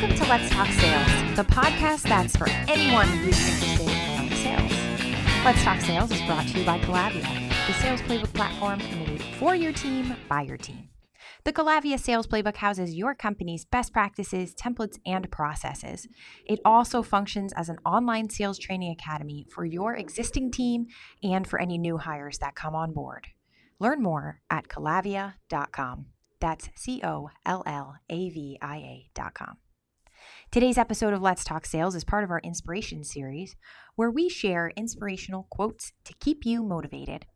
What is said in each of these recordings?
Welcome to Let's Talk Sales, the podcast that's for anyone who's interested in sales. Let's Talk Sales is brought to you by Collavia, the sales playbook platform made for your team by your team. The Collavia Sales Playbook houses your company's best practices, templates, and processes. It also functions as an online sales training academy for your existing team and for any new hires that come on board. Learn more at collavia.com. That's C O L L A V I A.com. Today's episode of Let's Talk Sales is part of our inspiration series, where we share inspirational quotes to keep you motivated.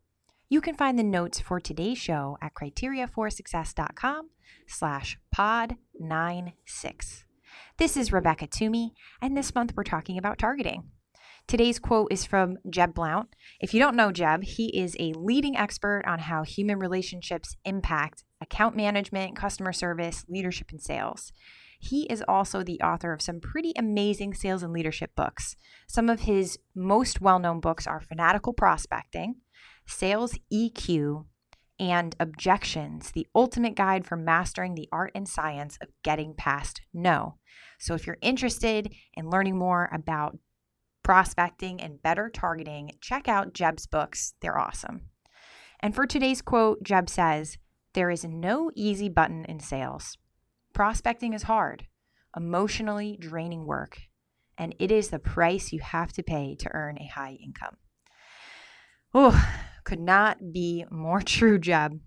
You can find the notes for today's show at criteriaforsuccess.com slash pod 96. This is Rebecca Toomey, and this month we're talking about targeting. Today's quote is from Jeb Blount. If you don't know Jeb, he is a leading expert on how human relationships impact account management, customer service, leadership, and sales. He is also the author of some pretty amazing sales and leadership books. Some of his most well known books are Fanatical Prospecting, Sales EQ, and Objections, the ultimate guide for mastering the art and science of getting past no. So, if you're interested in learning more about prospecting and better targeting, check out Jeb's books. They're awesome. And for today's quote, Jeb says, There is no easy button in sales. Prospecting is hard, emotionally draining work, and it is the price you have to pay to earn a high income. Oh, could not be more true, Jeb.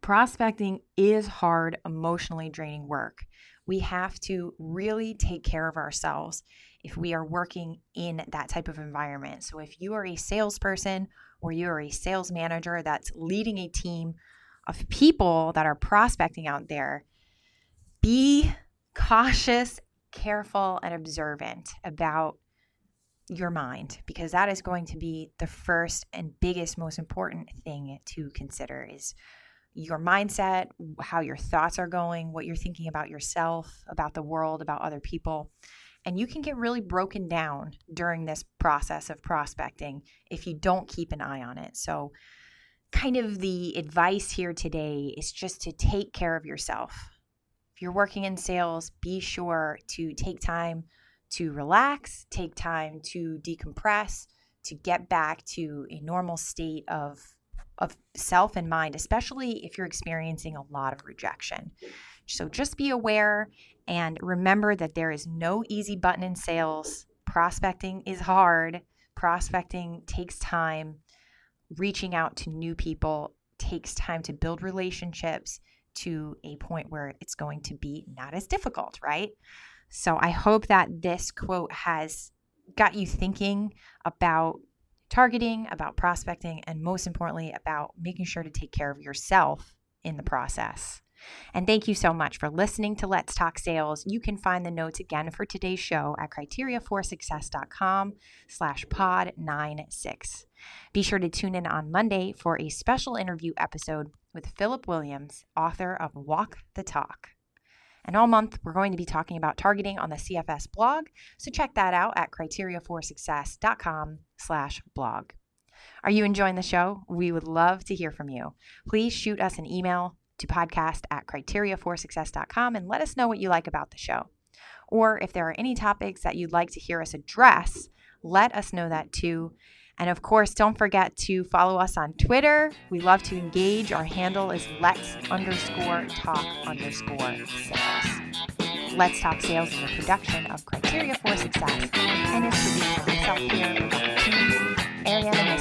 Prospecting is hard, emotionally draining work. We have to really take care of ourselves if we are working in that type of environment. So, if you are a salesperson or you are a sales manager that's leading a team of people that are prospecting out there, be cautious, careful, and observant about your mind because that is going to be the first and biggest most important thing to consider is your mindset how your thoughts are going what you're thinking about yourself about the world about other people. And you can get really broken down during this process of prospecting if you don't keep an eye on it. So kind of the advice here today is just to take care of yourself if you're working in sales, be sure to take time to relax, take time to decompress, to get back to a normal state of of self and mind, especially if you're experiencing a lot of rejection. So just be aware and remember that there is no easy button in sales. Prospecting is hard. Prospecting takes time. Reaching out to new people takes time to build relationships to a point where it's going to be not as difficult, right? So I hope that this quote has got you thinking about targeting, about prospecting, and most importantly, about making sure to take care of yourself in the process. And thank you so much for listening to Let's Talk Sales. You can find the notes again for today's show at criteriaforsuccess.com slash pod 96. Be sure to tune in on Monday for a special interview episode with Philip Williams, author of Walk the Talk. And all month, we're going to be talking about targeting on the CFS blog, so check that out at criteriaforsuccess.com slash blog. Are you enjoying the show? We would love to hear from you. Please shoot us an email to podcast at criteriaforsuccess.com and let us know what you like about the show. Or if there are any topics that you'd like to hear us address, let us know that too. And of course, don't forget to follow us on Twitter. We love to engage. Our handle is let's underscore talk underscore sales. Let's Talk Sales and the production of Criteria for Success and is produced by myself here, Ariana